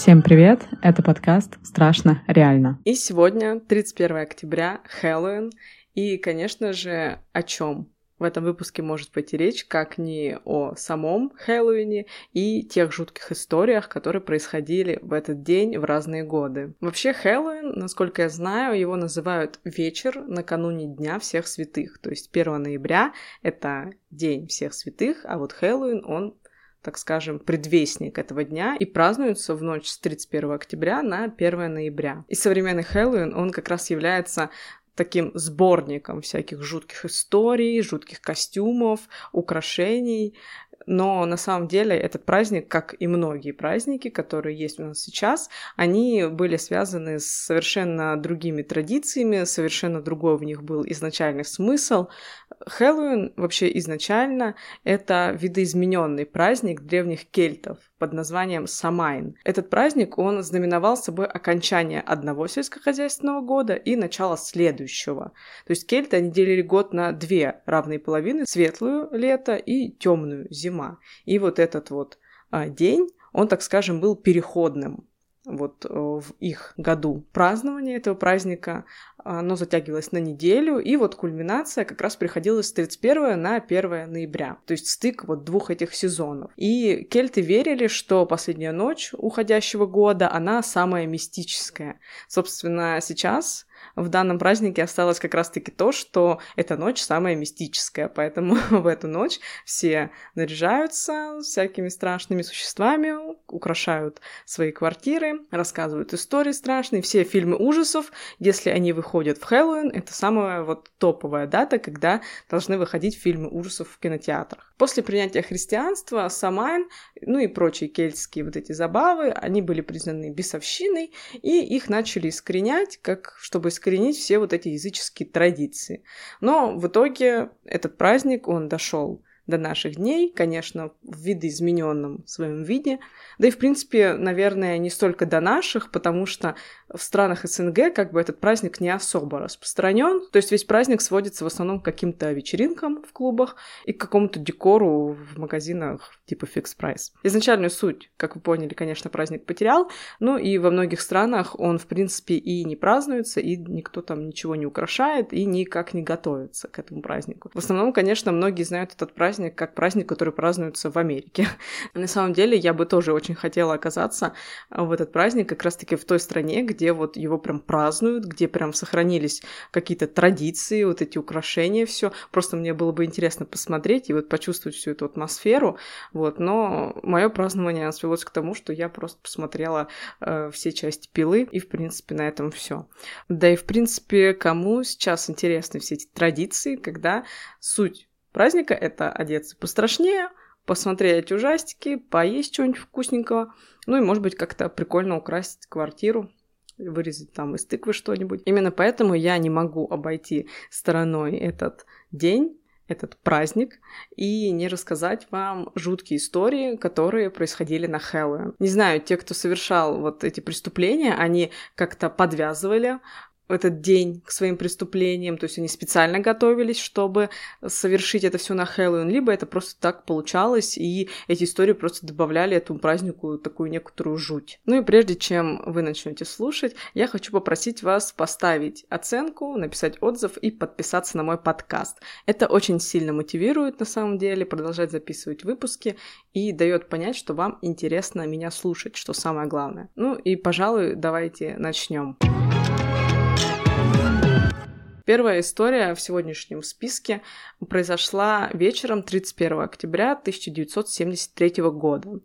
Всем привет! Это подкаст «Страшно реально». И сегодня 31 октября, Хэллоуин. И, конечно же, о чем в этом выпуске может пойти речь, как не о самом Хэллоуине и тех жутких историях, которые происходили в этот день в разные годы. Вообще Хэллоуин, насколько я знаю, его называют вечер накануне Дня всех святых. То есть 1 ноября — это День всех святых, а вот Хэллоуин, он так скажем, предвестник этого дня и празднуется в ночь с 31 октября на 1 ноября. И современный Хэллоуин, он как раз является таким сборником всяких жутких историй, жутких костюмов, украшений. Но на самом деле этот праздник, как и многие праздники, которые есть у нас сейчас, они были связаны с совершенно другими традициями, совершенно другой в них был изначальный смысл. Хэллоуин вообще изначально это видоизмененный праздник древних кельтов под названием Самайн. Этот праздник, он знаменовал собой окончание одного сельскохозяйственного года и начало следующего. То есть кельты, они делили год на две равные половины, светлую лето и темную зима. И вот этот вот а, день, он, так скажем, был переходным вот э, в их году празднования этого праздника. Оно затягивалось на неделю, и вот кульминация как раз приходилась с 31 на 1 ноября, то есть стык вот двух этих сезонов. И кельты верили, что последняя ночь уходящего года, она самая мистическая. Собственно, сейчас в данном празднике осталось как раз-таки то, что эта ночь самая мистическая, поэтому в эту ночь все наряжаются всякими страшными существами, украшают свои квартиры, рассказывают истории страшные, все фильмы ужасов, если они выходят в Хэллоуин, это самая вот топовая дата, когда должны выходить фильмы ужасов в кинотеатрах. После принятия христианства Самайн, ну и прочие кельтские вот эти забавы, они были признаны бесовщиной, и их начали искоренять, как чтобы искоренить все вот эти языческие традиции. Но в итоге этот праздник, он дошел до наших дней, конечно, в видоизмененном своем виде. Да и, в принципе, наверное, не столько до наших, потому что в странах СНГ как бы этот праздник не особо распространен. То есть весь праздник сводится в основном к каким-то вечеринкам в клубах и к какому-то декору в магазинах типа Fix Price. Изначальную суть, как вы поняли, конечно, праздник потерял, ну и во многих странах он, в принципе, и не празднуется, и никто там ничего не украшает, и никак не готовится к этому празднику. В основном, конечно, многие знают этот праздник как праздник, который празднуется в Америке. На самом деле, я бы тоже очень хотела оказаться в этот праздник как раз-таки в той стране, где где вот его прям празднуют, где прям сохранились какие-то традиции, вот эти украшения, все. Просто мне было бы интересно посмотреть и вот почувствовать всю эту атмосферу, вот. Но мое празднование свелось к тому, что я просто посмотрела э, все части пилы, и в принципе на этом все. Да и в принципе, кому сейчас интересны все эти традиции, когда суть праздника это одеться пострашнее, посмотреть ужастики, поесть чего-нибудь вкусненького, ну и, может быть, как-то прикольно украсить квартиру вырезать там из тыквы что-нибудь. Именно поэтому я не могу обойти стороной этот день, этот праздник и не рассказать вам жуткие истории, которые происходили на Хэллоуин. Не знаю, те, кто совершал вот эти преступления, они как-то подвязывали этот день к своим преступлениям, то есть они специально готовились, чтобы совершить это все на Хэллоуин, либо это просто так получалось, и эти истории просто добавляли этому празднику такую некоторую жуть. Ну и прежде чем вы начнете слушать, я хочу попросить вас поставить оценку, написать отзыв и подписаться на мой подкаст. Это очень сильно мотивирует на самом деле продолжать записывать выпуски и дает понять, что вам интересно меня слушать, что самое главное. Ну и, пожалуй, давайте начнем. Первая история в сегодняшнем списке произошла вечером 31 октября 1973 года.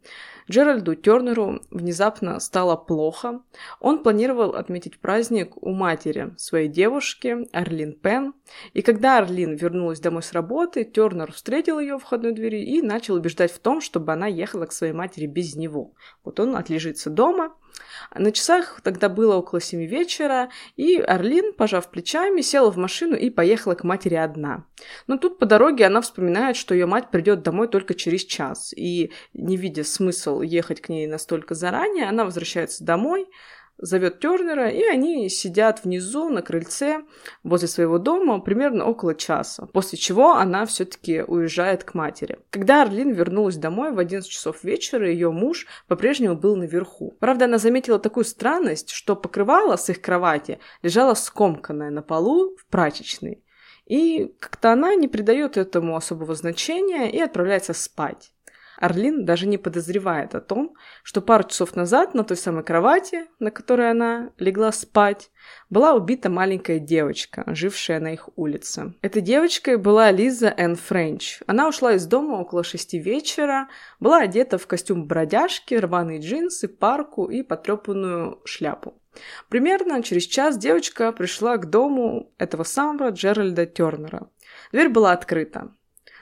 Джеральду Тернеру внезапно стало плохо. Он планировал отметить праздник у матери своей девушки, Арлин Пен. И когда Арлин вернулась домой с работы, Тернер встретил ее в входной двери и начал убеждать в том, чтобы она ехала к своей матери без него. Вот он отлежится дома, на часах тогда было около семи вечера, и Орлин, пожав плечами, села в машину и поехала к матери одна. Но тут по дороге она вспоминает, что ее мать придет домой только через час, и, не видя смысл ехать к ней настолько заранее, она возвращается домой, зовет Тернера, и они сидят внизу на крыльце возле своего дома примерно около часа, после чего она все-таки уезжает к матери. Когда Арлин вернулась домой в 11 часов вечера, ее муж по-прежнему был наверху. Правда, она заметила такую странность, что покрывало с их кровати лежало скомканное на полу в прачечной. И как-то она не придает этому особого значения и отправляется спать. Орлин даже не подозревает о том, что пару часов назад на той самой кровати, на которой она легла спать, была убита маленькая девочка, жившая на их улице. Этой девочкой была Лиза Энн Френч. Она ушла из дома около шести вечера, была одета в костюм бродяжки, рваные джинсы, парку и потрепанную шляпу. Примерно через час девочка пришла к дому этого самого Джеральда Тернера. Дверь была открыта.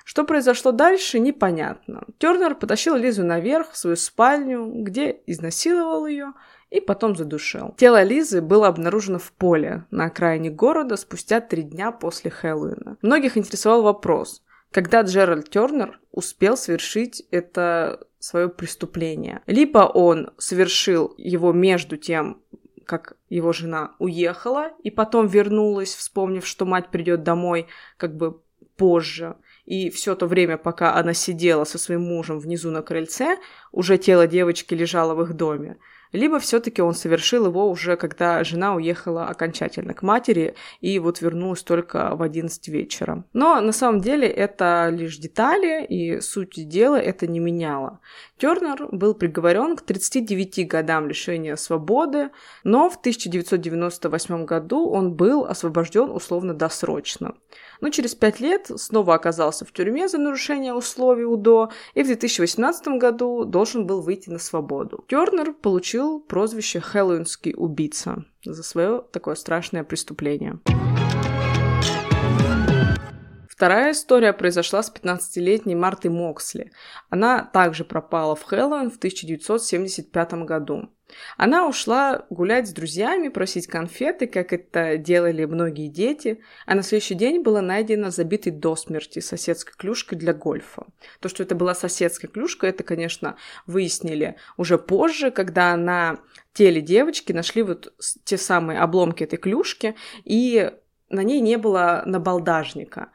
Что произошло дальше, непонятно. Тернер потащил Лизу наверх в свою спальню, где изнасиловал ее и потом задушил. Тело Лизы было обнаружено в поле на окраине города спустя три дня после Хэллоуина. Многих интересовал вопрос, когда Джеральд Тернер успел совершить это свое преступление. Либо он совершил его между тем, как его жена уехала и потом вернулась, вспомнив, что мать придет домой как бы позже. И все то время, пока она сидела со своим мужем внизу на крыльце, уже тело девочки лежало в их доме либо все-таки он совершил его уже, когда жена уехала окончательно к матери и вот вернулась только в 11 вечера. Но на самом деле это лишь детали, и суть дела это не меняло. Тернер был приговорен к 39 годам лишения свободы, но в 1998 году он был освобожден условно-досрочно. Но через пять лет снова оказался в тюрьме за нарушение условий УДО и в 2018 году должен был выйти на свободу. Тернер получил получил прозвище «Хэллоуинский убийца» за свое такое страшное преступление. Вторая история произошла с 15-летней Мартой Моксли. Она также пропала в Хэллоуин в 1975 году. Она ушла гулять с друзьями, просить конфеты, как это делали многие дети, а на следующий день была найдена забитой до смерти соседской клюшкой для гольфа. То, что это была соседская клюшка, это, конечно, выяснили уже позже, когда на теле девочки нашли вот те самые обломки этой клюшки, и на ней не было набалдажника.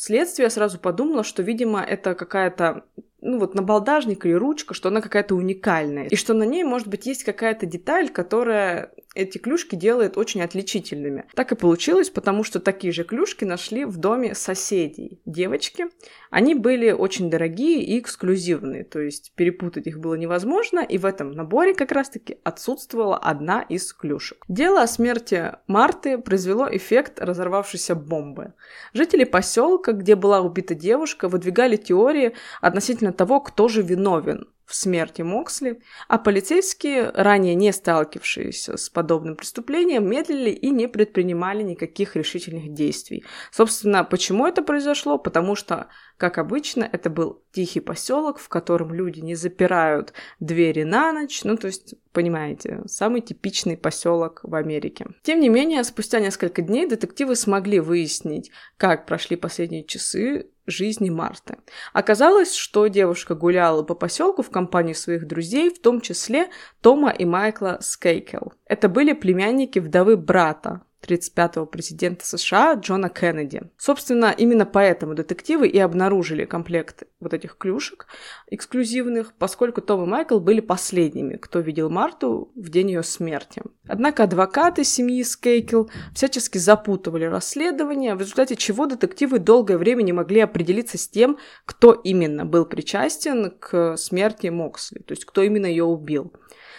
Следствие сразу подумало, что, видимо, это какая-то ну вот набалдажник или ручка, что она какая-то уникальная, и что на ней, может быть, есть какая-то деталь, которая эти клюшки делает очень отличительными. Так и получилось, потому что такие же клюшки нашли в доме соседей девочки. Они были очень дорогие и эксклюзивные, то есть перепутать их было невозможно, и в этом наборе как раз-таки отсутствовала одна из клюшек. Дело о смерти Марты произвело эффект разорвавшейся бомбы. Жители поселка, где была убита девушка, выдвигали теории относительно того, кто же виновен в смерти Моксли, а полицейские, ранее не сталкивавшиеся с подобным преступлением, медлили и не предпринимали никаких решительных действий. Собственно, почему это произошло? Потому что, как обычно, это был тихий поселок, в котором люди не запирают двери на ночь, ну, то есть понимаете, самый типичный поселок в Америке. Тем не менее, спустя несколько дней детективы смогли выяснить, как прошли последние часы жизни Марты. Оказалось, что девушка гуляла по поселку в компании своих друзей, в том числе Тома и Майкла Скейкел. Это были племянники вдовы брата 35-го президента США Джона Кеннеди. Собственно, именно поэтому детективы и обнаружили комплект вот этих клюшек эксклюзивных, поскольку Том и Майкл были последними, кто видел Марту в день ее смерти. Однако адвокаты семьи Скейкел всячески запутывали расследование, в результате чего детективы долгое время не могли определиться с тем, кто именно был причастен к смерти Моксли, то есть кто именно ее убил.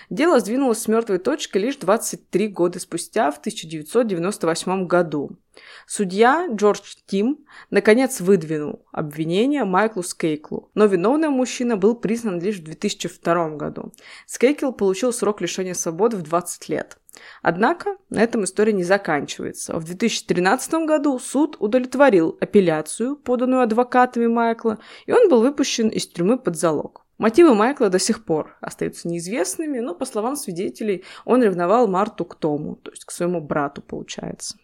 Дело сдвинулось с мертвой точки лишь 23 года спустя, в 1998 году. Судья Джордж Тим наконец выдвинул обвинение Майклу Скейклу, но виновным мужчина был признан лишь в 2002 году. Скейкл получил срок лишения свободы в 20 лет. Однако на этом история не заканчивается. В 2013 году суд удовлетворил апелляцию, поданную адвокатами Майкла, и он был выпущен из тюрьмы под залог. Мотивы Майкла до сих пор остаются неизвестными, но, по словам свидетелей, он ревновал Марту к Тому, то есть к своему брату, получается.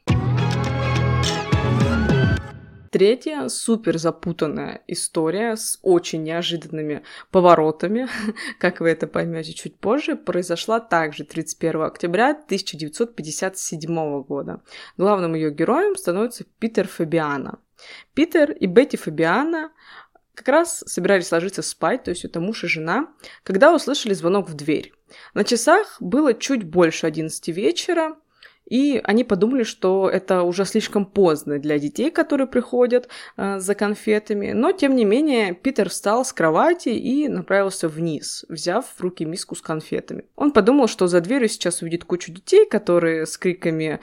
Третья супер запутанная история с очень неожиданными поворотами, как вы это поймете чуть позже, произошла также 31 октября 1957 года. Главным ее героем становится Питер Фабиана. Питер и Бетти Фабиана как раз собирались ложиться спать, то есть это муж и жена, когда услышали звонок в дверь. На часах было чуть больше 11 вечера, и они подумали, что это уже слишком поздно для детей, которые приходят э, за конфетами. Но, тем не менее, Питер встал с кровати и направился вниз, взяв в руки миску с конфетами. Он подумал, что за дверью сейчас увидит кучу детей, которые с криками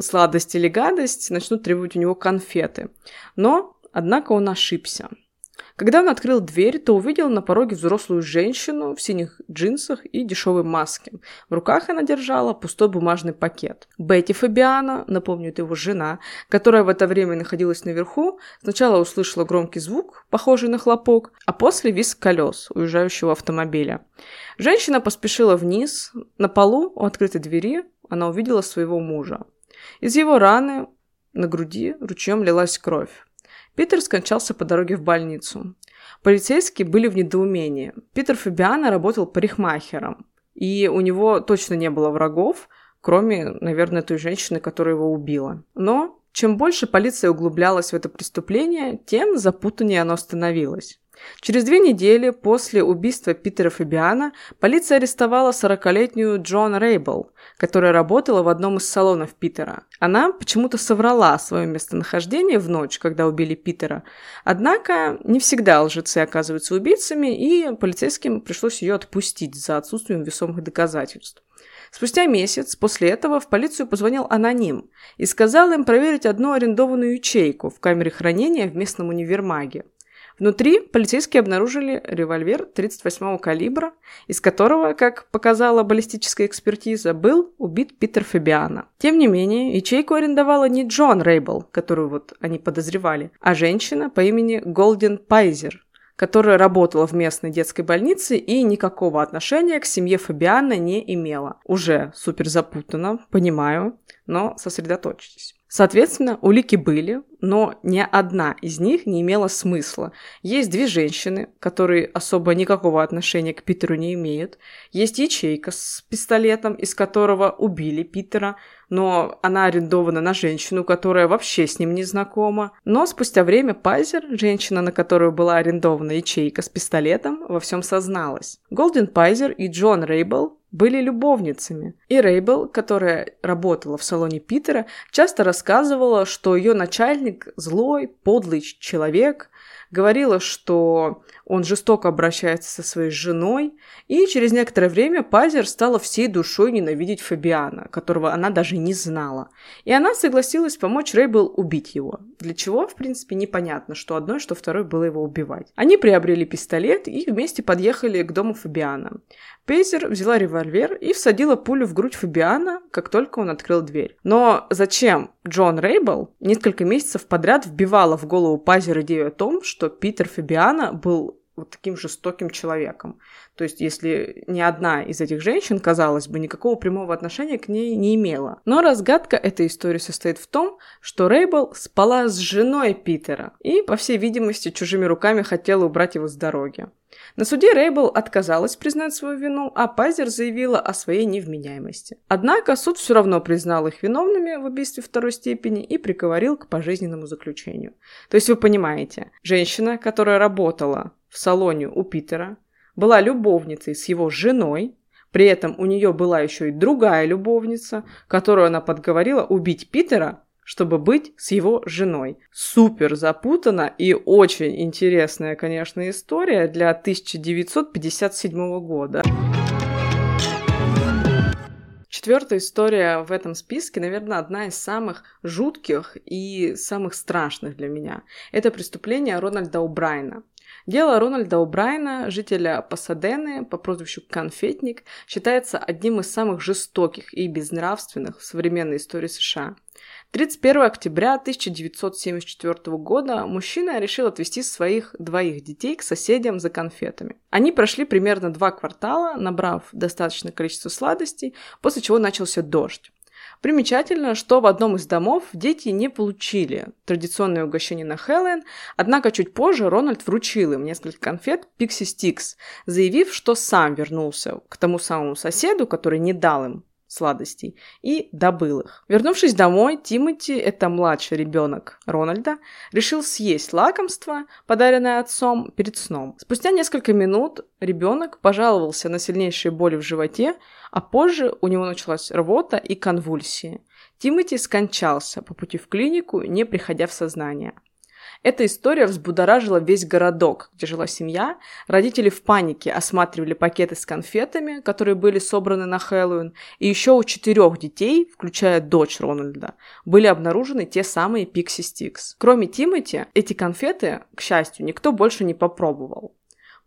«сладость» или «гадость» начнут требовать у него конфеты. Но, однако, он ошибся. Когда он открыл дверь, то увидел на пороге взрослую женщину в синих джинсах и дешевой маске. В руках она держала пустой бумажный пакет. Бетти Фабиана, напомню, это его жена, которая в это время находилась наверху, сначала услышала громкий звук, похожий на хлопок, а после визг колес уезжающего автомобиля. Женщина поспешила вниз. На полу у открытой двери она увидела своего мужа. Из его раны на груди ручьем лилась кровь. Питер скончался по дороге в больницу. Полицейские были в недоумении. Питер Фабиано работал парикмахером, и у него точно не было врагов, кроме, наверное, той женщины, которая его убила. Но чем больше полиция углублялась в это преступление, тем запутаннее оно становилось. Через две недели после убийства Питера Фабиана полиция арестовала 40-летнюю Джон Рейбл, которая работала в одном из салонов Питера. Она почему-то соврала свое местонахождение в ночь, когда убили Питера. Однако не всегда лжецы оказываются убийцами, и полицейским пришлось ее отпустить за отсутствием весомых доказательств. Спустя месяц после этого в полицию позвонил аноним и сказал им проверить одну арендованную ячейку в камере хранения в местном универмаге. Внутри полицейские обнаружили револьвер 38-го калибра, из которого, как показала баллистическая экспертиза, был убит Питер Фабиана. Тем не менее, ячейку арендовала не Джон Рейбл, которую вот они подозревали, а женщина по имени Голден Пайзер, которая работала в местной детской больнице и никакого отношения к семье Фабиана не имела. Уже супер запутанно, понимаю, но сосредоточьтесь. Соответственно, улики были, но ни одна из них не имела смысла. Есть две женщины, которые особо никакого отношения к Питеру не имеют. Есть ячейка с пистолетом, из которого убили Питера, но она арендована на женщину, которая вообще с ним не знакома. Но спустя время Пайзер, женщина, на которую была арендована ячейка с пистолетом, во всем созналась. Голден Пайзер и Джон Рейбл были любовницами. И Рейбл, которая работала в салоне Питера, часто рассказывала, что ее начальник злой, подлый человек, говорила, что он жестоко обращается со своей женой, и через некоторое время Пейзер стала всей душой ненавидеть Фабиана, которого она даже не знала. И она согласилась помочь Рейбл убить его. Для чего, в принципе, непонятно, что одной, что второй было его убивать. Они приобрели пистолет и вместе подъехали к дому Фабиана. Пейзер взяла револьвер и всадила пулю в грудь Фабиана, как только он открыл дверь. Но зачем Джон Рейбл несколько месяцев подряд вбивала в голову Пейзер идею о том, что Питер Фабиана был вот таким жестоким человеком. То есть, если ни одна из этих женщин, казалось бы, никакого прямого отношения к ней не имела. Но разгадка этой истории состоит в том, что Рейбл спала с женой Питера и, по всей видимости, чужими руками хотела убрать его с дороги. На суде Рейбл отказалась признать свою вину, а Пазер заявила о своей невменяемости. Однако суд все равно признал их виновными в убийстве второй степени и приговорил к пожизненному заключению. То есть вы понимаете, женщина, которая работала в салоне у Питера, была любовницей с его женой, при этом у нее была еще и другая любовница, которую она подговорила убить Питера чтобы быть с его женой. Супер запутана и очень интересная, конечно, история для 1957 года. Четвертая история в этом списке, наверное, одна из самых жутких и самых страшных для меня. Это преступление Рональда Убрайна. Дело Рональда О'Брайена, жителя Пасадены по прозвищу Конфетник, считается одним из самых жестоких и безнравственных в современной истории США. 31 октября 1974 года мужчина решил отвезти своих двоих детей к соседям за конфетами. Они прошли примерно два квартала, набрав достаточное количество сладостей, после чего начался дождь. Примечательно, что в одном из домов дети не получили традиционное угощение на Хэллоуин, однако чуть позже Рональд вручил им несколько конфет Pixie Sticks, заявив, что сам вернулся к тому самому соседу, который не дал им сладостей и добыл их. Вернувшись домой, Тимоти, это младший ребенок Рональда, решил съесть лакомство, подаренное отцом, перед сном. Спустя несколько минут ребенок пожаловался на сильнейшие боли в животе, а позже у него началась рвота и конвульсии. Тимоти скончался по пути в клинику, не приходя в сознание. Эта история взбудоражила весь городок, где жила семья. Родители в панике осматривали пакеты с конфетами, которые были собраны на Хэллоуин, и еще у четырех детей, включая дочь Рональда, были обнаружены те самые Пикси Стикс. Кроме Тимати, эти конфеты, к счастью, никто больше не попробовал.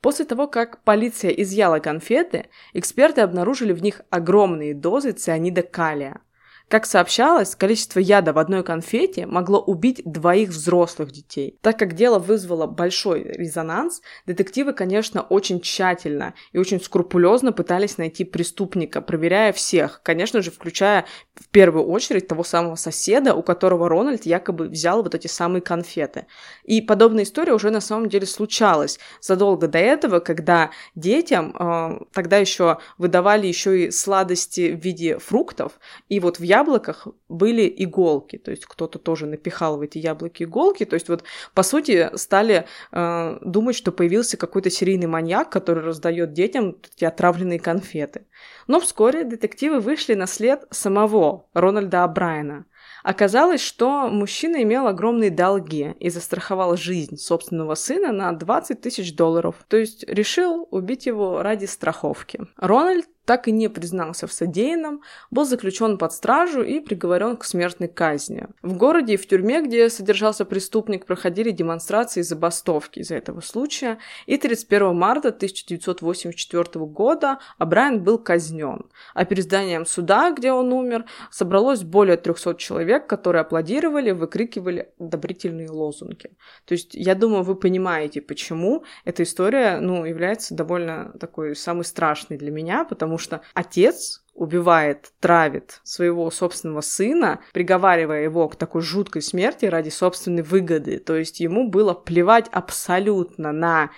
После того, как полиция изъяла конфеты, эксперты обнаружили в них огромные дозы цианида калия – как сообщалось, количество яда в одной конфете могло убить двоих взрослых детей. Так как дело вызвало большой резонанс, детективы, конечно, очень тщательно и очень скрупулезно пытались найти преступника, проверяя всех, конечно же, включая в первую очередь того самого соседа, у которого Рональд якобы взял вот эти самые конфеты. И подобная история уже на самом деле случалась задолго до этого, когда детям э, тогда еще выдавали еще и сладости в виде фруктов, и вот в яблоках были иголки, то есть кто-то тоже напихал в эти яблоки иголки, то есть вот по сути стали э, думать, что появился какой-то серийный маньяк, который раздает детям эти отравленные конфеты. Но вскоре детективы вышли на след самого Рональда Абрайена. Оказалось, что мужчина имел огромные долги и застраховал жизнь собственного сына на 20 тысяч долларов. То есть решил убить его ради страховки. Рональд так и не признался в содеянном, был заключен под стражу и приговорен к смертной казни. В городе и в тюрьме, где содержался преступник, проходили демонстрации и забастовки из-за этого случая, и 31 марта 1984 года Абрайан был казнен. А перед зданием суда, где он умер, собралось более 300 человек, которые аплодировали, выкрикивали одобрительные лозунги. То есть, я думаю, вы понимаете, почему эта история, ну, является довольно такой самой страшной для меня, потому что отец убивает, травит своего собственного сына, приговаривая его к такой жуткой смерти ради собственной выгоды. То есть ему было плевать абсолютно на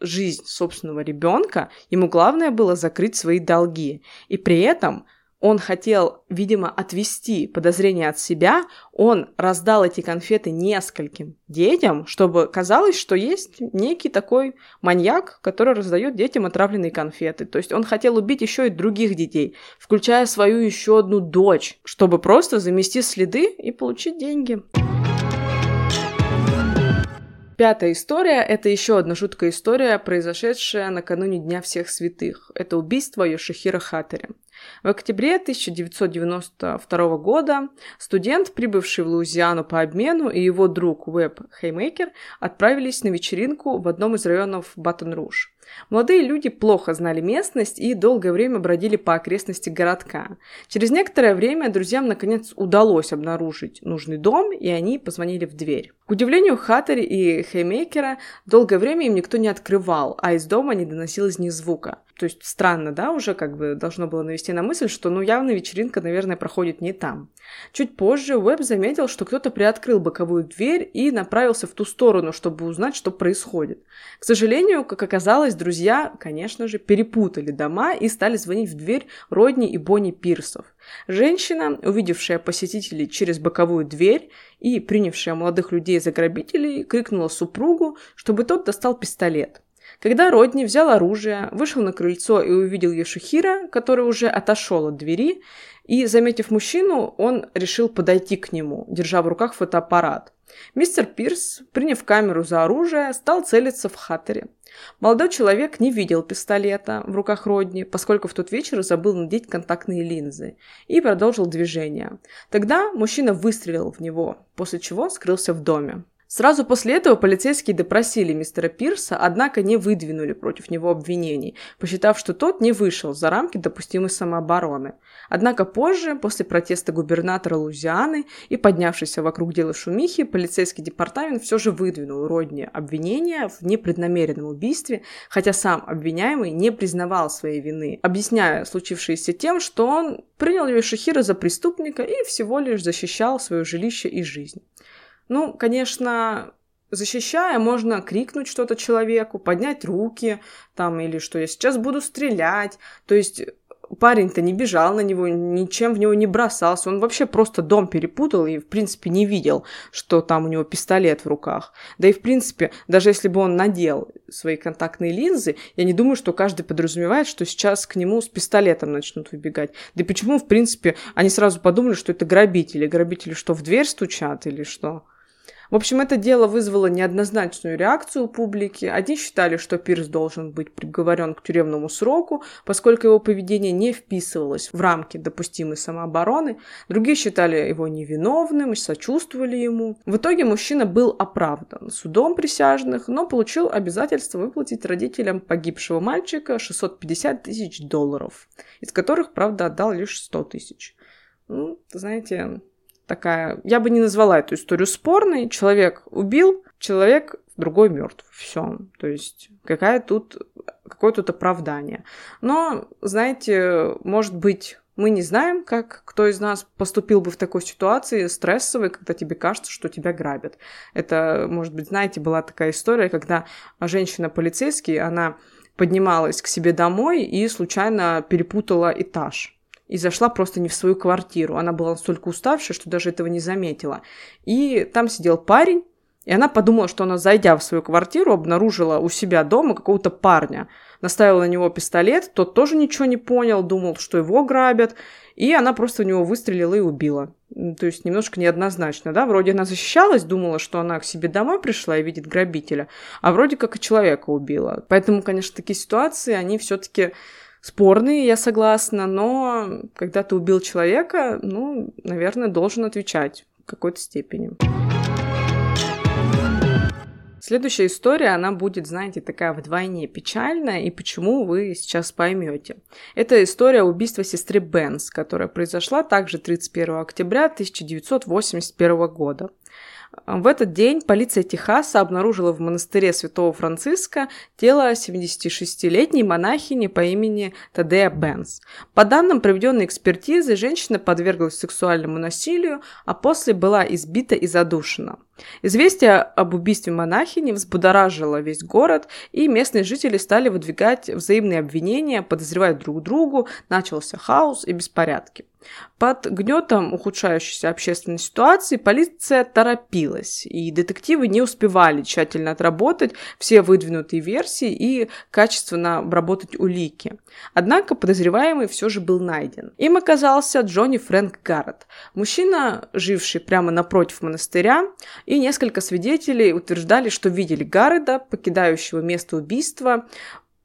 жизнь собственного ребенка, ему главное было закрыть свои долги. И при этом он хотел, видимо, отвести подозрения от себя, он раздал эти конфеты нескольким детям, чтобы казалось, что есть некий такой маньяк, который раздает детям отравленные конфеты. То есть он хотел убить еще и других детей, включая свою еще одну дочь, чтобы просто замести следы и получить деньги. Пятая история – это еще одна жуткая история, произошедшая накануне Дня всех святых. Это убийство Йошихира Хатери. В октябре 1992 года студент, прибывший в Луизиану по обмену, и его друг Уэб Хеймейкер отправились на вечеринку в одном из районов Батон-Руж. Молодые люди плохо знали местность и долгое время бродили по окрестности городка. Через некоторое время друзьям наконец удалось обнаружить нужный дом, и они позвонили в дверь. К удивлению Хаттери и Хеймейкера, долгое время им никто не открывал, а из дома не доносилось ни звука. То есть странно, да, уже как бы должно было навести на мысль, что ну явно вечеринка, наверное, проходит не там. Чуть позже Уэб заметил, что кто-то приоткрыл боковую дверь и направился в ту сторону, чтобы узнать, что происходит. К сожалению, как оказалось, друзья, конечно же, перепутали дома и стали звонить в дверь Родни и Бонни Пирсов. Женщина, увидевшая посетителей через боковую дверь и принявшая молодых людей за грабителей, крикнула супругу, чтобы тот достал пистолет. Когда Родни взял оружие, вышел на крыльцо и увидел Ешухира, который уже отошел от двери, и, заметив мужчину, он решил подойти к нему, держа в руках фотоаппарат. Мистер Пирс, приняв камеру за оружие, стал целиться в Хаттере. Молодой человек не видел пистолета в руках Родни, поскольку в тот вечер забыл надеть контактные линзы, и продолжил движение. Тогда мужчина выстрелил в него, после чего скрылся в доме. Сразу после этого полицейские допросили мистера Пирса, однако не выдвинули против него обвинений, посчитав, что тот не вышел за рамки допустимой самообороны. Однако позже, после протеста губернатора Лузианы и поднявшейся вокруг дела шумихи, полицейский департамент все же выдвинул Родни обвинения в непреднамеренном убийстве, хотя сам обвиняемый не признавал своей вины, объясняя случившееся тем, что он принял Йошихира за преступника и всего лишь защищал свое жилище и жизнь. Ну, конечно, защищая, можно крикнуть что-то человеку, поднять руки, там, или что я сейчас буду стрелять. То есть парень-то не бежал на него, ничем в него не бросался. Он вообще просто дом перепутал и, в принципе, не видел, что там у него пистолет в руках. Да и, в принципе, даже если бы он надел свои контактные линзы, я не думаю, что каждый подразумевает, что сейчас к нему с пистолетом начнут выбегать. Да и почему, в принципе, они сразу подумали, что это грабители? Грабители что, в дверь стучат или что? В общем, это дело вызвало неоднозначную реакцию у публики. Одни считали, что Пирс должен быть приговорен к тюремному сроку, поскольку его поведение не вписывалось в рамки допустимой самообороны. Другие считали его невиновным и сочувствовали ему. В итоге мужчина был оправдан судом присяжных, но получил обязательство выплатить родителям погибшего мальчика 650 тысяч долларов, из которых, правда, отдал лишь 100 тысяч. Ну, знаете, такая... Я бы не назвала эту историю спорной. Человек убил, человек другой мертв. Все. То есть какая тут, какое тут оправдание. Но, знаете, может быть, мы не знаем, как кто из нас поступил бы в такой ситуации стрессовой, когда тебе кажется, что тебя грабят. Это, может быть, знаете, была такая история, когда женщина-полицейский, она поднималась к себе домой и случайно перепутала этаж и зашла просто не в свою квартиру. Она была настолько уставшая, что даже этого не заметила. И там сидел парень, и она подумала, что она, зайдя в свою квартиру, обнаружила у себя дома какого-то парня. Наставила на него пистолет, тот тоже ничего не понял, думал, что его грабят, и она просто в него выстрелила и убила. То есть немножко неоднозначно, да? Вроде она защищалась, думала, что она к себе домой пришла и видит грабителя, а вроде как и человека убила. Поэтому, конечно, такие ситуации, они все-таки спорные, я согласна, но когда ты убил человека, ну, наверное, должен отвечать в какой-то степени. Следующая история, она будет, знаете, такая вдвойне печальная, и почему вы сейчас поймете. Это история убийства сестры Бенс, которая произошла также 31 октября 1981 года. В этот день полиция Техаса обнаружила в монастыре Святого Франциска тело 76-летней монахини по имени Тадея Бенс. По данным проведенной экспертизы, женщина подверглась сексуальному насилию, а после была избита и задушена. Известие об убийстве монахини взбудоражило весь город, и местные жители стали выдвигать взаимные обвинения, подозревать друг другу, начался хаос и беспорядки. Под гнетом ухудшающейся общественной ситуации полиция торопилась, и детективы не успевали тщательно отработать все выдвинутые версии и качественно обработать улики. Однако подозреваемый все же был найден. Им оказался Джонни Фрэнк Гаррет, мужчина, живший прямо напротив монастыря и несколько свидетелей утверждали, что видели Гарреда, покидающего место убийства,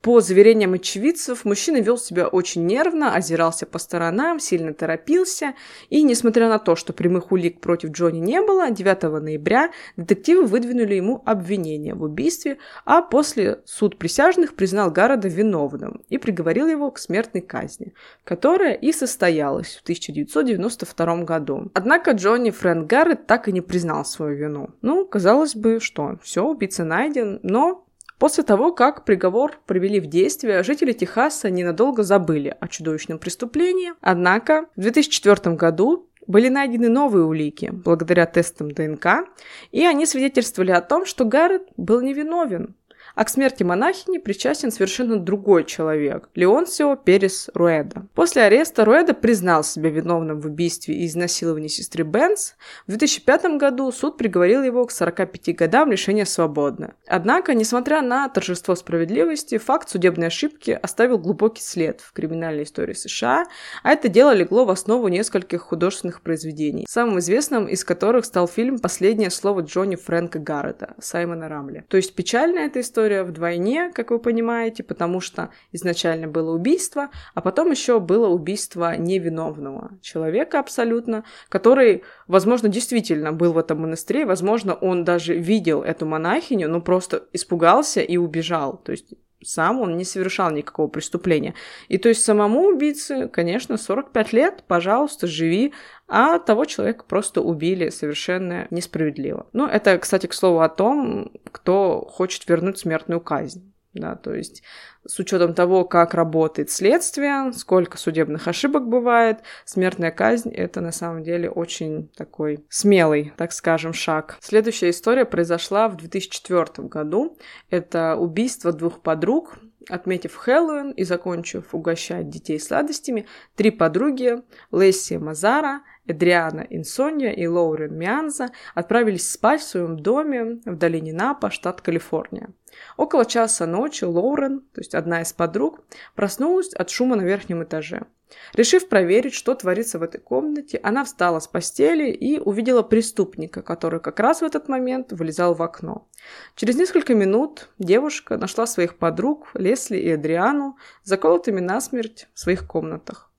по заверениям очевидцев, мужчина вел себя очень нервно, озирался по сторонам, сильно торопился, и, несмотря на то, что прямых улик против Джонни не было, 9 ноября детективы выдвинули ему обвинение в убийстве, а после суд присяжных признал Гарода виновным и приговорил его к смертной казни, которая и состоялась в 1992 году. Однако Джонни Фрэнк Гаррет так и не признал свою вину. Ну, казалось бы, что все, убийца найден, но После того, как приговор привели в действие, жители Техаса ненадолго забыли о чудовищном преступлении. Однако в 2004 году были найдены новые улики благодаря тестам ДНК, и они свидетельствовали о том, что Гаррет был невиновен а к смерти монахини причастен совершенно другой человек – Леонсио Перес Руэда. После ареста Руэда признал себя виновным в убийстве и изнасиловании сестры Бенс. В 2005 году суд приговорил его к 45 годам лишения свободы. Однако, несмотря на торжество справедливости, факт судебной ошибки оставил глубокий след в криминальной истории США, а это дело легло в основу нескольких художественных произведений, самым известным из которых стал фильм «Последнее слово Джонни Фрэнка Гаррета» Саймона Рамли. То есть печальная эта история история вдвойне, как вы понимаете, потому что изначально было убийство, а потом еще было убийство невиновного человека абсолютно, который, возможно, действительно был в этом монастыре, возможно, он даже видел эту монахиню, но просто испугался и убежал. То есть сам он не совершал никакого преступления. И то есть самому убийце, конечно, 45 лет, пожалуйста, живи, а того человека просто убили совершенно несправедливо. Ну, это, кстати, к слову о том, кто хочет вернуть смертную казнь. Да, то есть с учетом того, как работает следствие, сколько судебных ошибок бывает, смертная казнь — это на самом деле очень такой смелый, так скажем, шаг. Следующая история произошла в 2004 году. Это убийство двух подруг, Отметив Хэллоуин и закончив угощать детей сладостями, три подруги Лесси Мазара, Эдриана Инсонья и Лоурен Мианза отправились спать в своем доме в долине Напа, штат Калифорния. Около часа ночи Лоурен, то есть одна из подруг, проснулась от шума на верхнем этаже. Решив проверить, что творится в этой комнате, она встала с постели и увидела преступника, который как раз в этот момент вылезал в окно. Через несколько минут девушка нашла своих подруг Лесли и Адриану заколотыми насмерть в своих комнатах.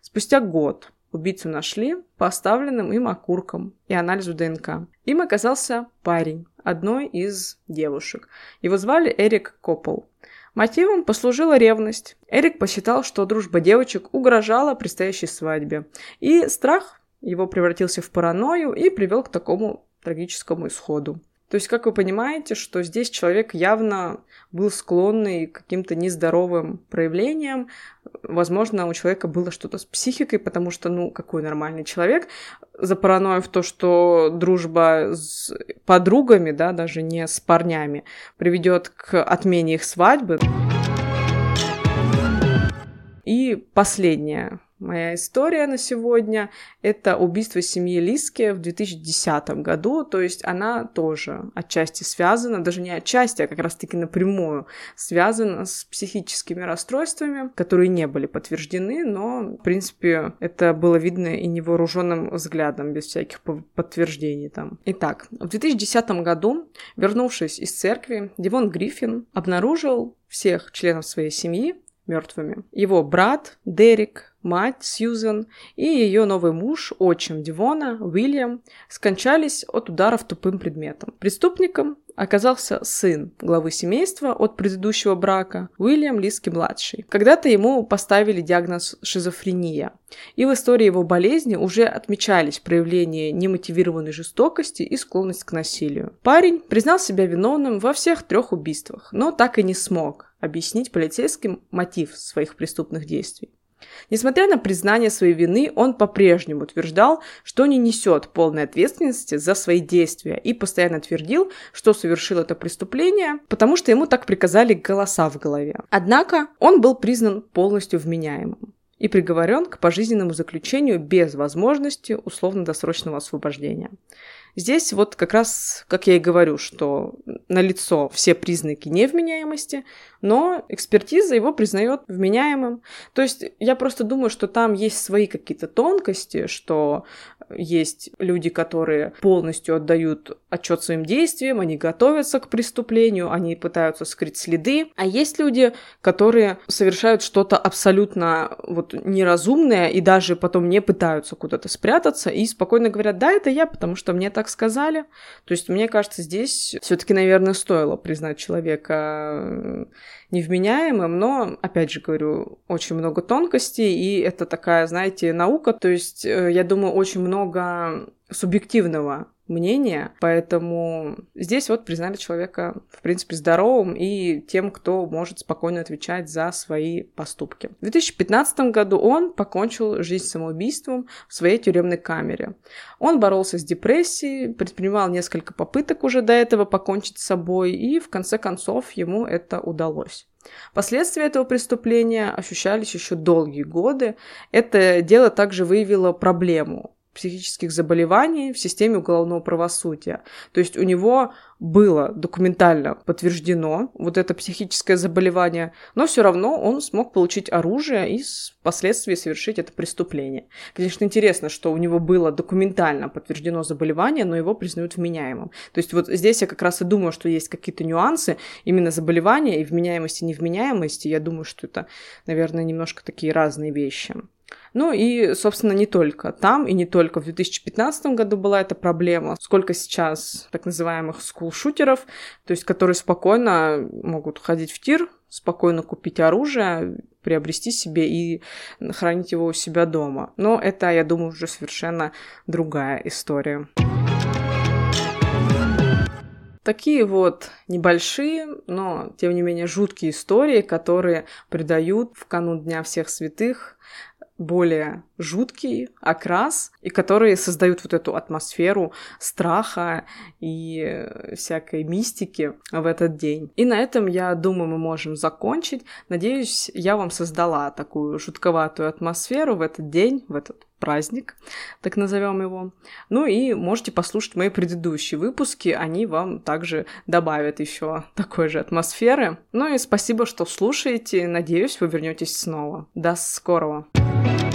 Спустя год убийцу нашли по оставленным им окуркам и анализу ДНК. Им оказался парень, одной из девушек. Его звали Эрик Коппол. Мотивом послужила ревность. Эрик посчитал, что дружба девочек угрожала предстоящей свадьбе. И страх его превратился в паранойю и привел к такому трагическому исходу. То есть, как вы понимаете, что здесь человек явно был склонный к каким-то нездоровым проявлениям. Возможно, у человека было что-то с психикой, потому что, ну, какой нормальный человек за то, что дружба с подругами, да, даже не с парнями, приведет к отмене их свадьбы. И последнее Моя история на сегодня — это убийство семьи Лиски в 2010 году, то есть она тоже отчасти связана, даже не отчасти, а как раз-таки напрямую связана с психическими расстройствами, которые не были подтверждены, но, в принципе, это было видно и невооруженным взглядом, без всяких подтверждений там. Итак, в 2010 году, вернувшись из церкви, Дивон Гриффин обнаружил всех членов своей семьи мертвыми. Его брат Дерек, мать Сьюзен и ее новый муж, отчим Дивона, Уильям, скончались от ударов тупым предметом. Преступником оказался сын главы семейства от предыдущего брака, Уильям Лиски-младший. Когда-то ему поставили диагноз шизофрения, и в истории его болезни уже отмечались проявления немотивированной жестокости и склонность к насилию. Парень признал себя виновным во всех трех убийствах, но так и не смог объяснить полицейским мотив своих преступных действий. Несмотря на признание своей вины, он по-прежнему утверждал, что не несет полной ответственности за свои действия и постоянно твердил, что совершил это преступление, потому что ему так приказали голоса в голове. Однако он был признан полностью вменяемым и приговорен к пожизненному заключению без возможности условно-досрочного освобождения. Здесь вот как раз, как я и говорю, что налицо все признаки невменяемости, но экспертиза его признает вменяемым. То есть я просто думаю, что там есть свои какие-то тонкости, что есть люди, которые полностью отдают отчет своим действиям, они готовятся к преступлению, они пытаются скрыть следы, а есть люди, которые совершают что-то абсолютно вот неразумное и даже потом не пытаются куда-то спрятаться и спокойно говорят, да, это я, потому что мне так сказали. То есть мне кажется, здесь все-таки, наверное, стоило признать человека невменяемым, но, опять же говорю, очень много тонкостей, и это такая, знаете, наука, то есть, э, я думаю, очень много субъективного мнения, поэтому здесь вот признали человека, в принципе, здоровым и тем, кто может спокойно отвечать за свои поступки. В 2015 году он покончил жизнь самоубийством в своей тюремной камере. Он боролся с депрессией, предпринимал несколько попыток уже до этого покончить с собой, и в конце концов ему это удалось. Последствия этого преступления ощущались еще долгие годы. Это дело также выявило проблему психических заболеваний в системе уголовного правосудия. То есть у него было документально подтверждено вот это психическое заболевание, но все равно он смог получить оружие и впоследствии совершить это преступление. Конечно, интересно, что у него было документально подтверждено заболевание, но его признают вменяемым. То есть вот здесь я как раз и думаю, что есть какие-то нюансы именно заболевания и вменяемости невменяемости. Я думаю, что это, наверное, немножко такие разные вещи. Ну и, собственно, не только там и не только в 2015 году была эта проблема, сколько сейчас так называемых скулшутеров, то есть которые спокойно могут ходить в тир, спокойно купить оружие, приобрести себе и хранить его у себя дома. Но это, я думаю, уже совершенно другая история. Такие вот небольшие, но тем не менее жуткие истории, которые придают в канун Дня всех святых более жуткий окрас, и которые создают вот эту атмосферу страха и всякой мистики в этот день. И на этом, я думаю, мы можем закончить. Надеюсь, я вам создала такую жутковатую атмосферу в этот день, в этот праздник, так назовем его. Ну и можете послушать мои предыдущие выпуски, они вам также добавят еще такой же атмосферы. Ну и спасибо, что слушаете, надеюсь, вы вернетесь снова. До скорого! thank you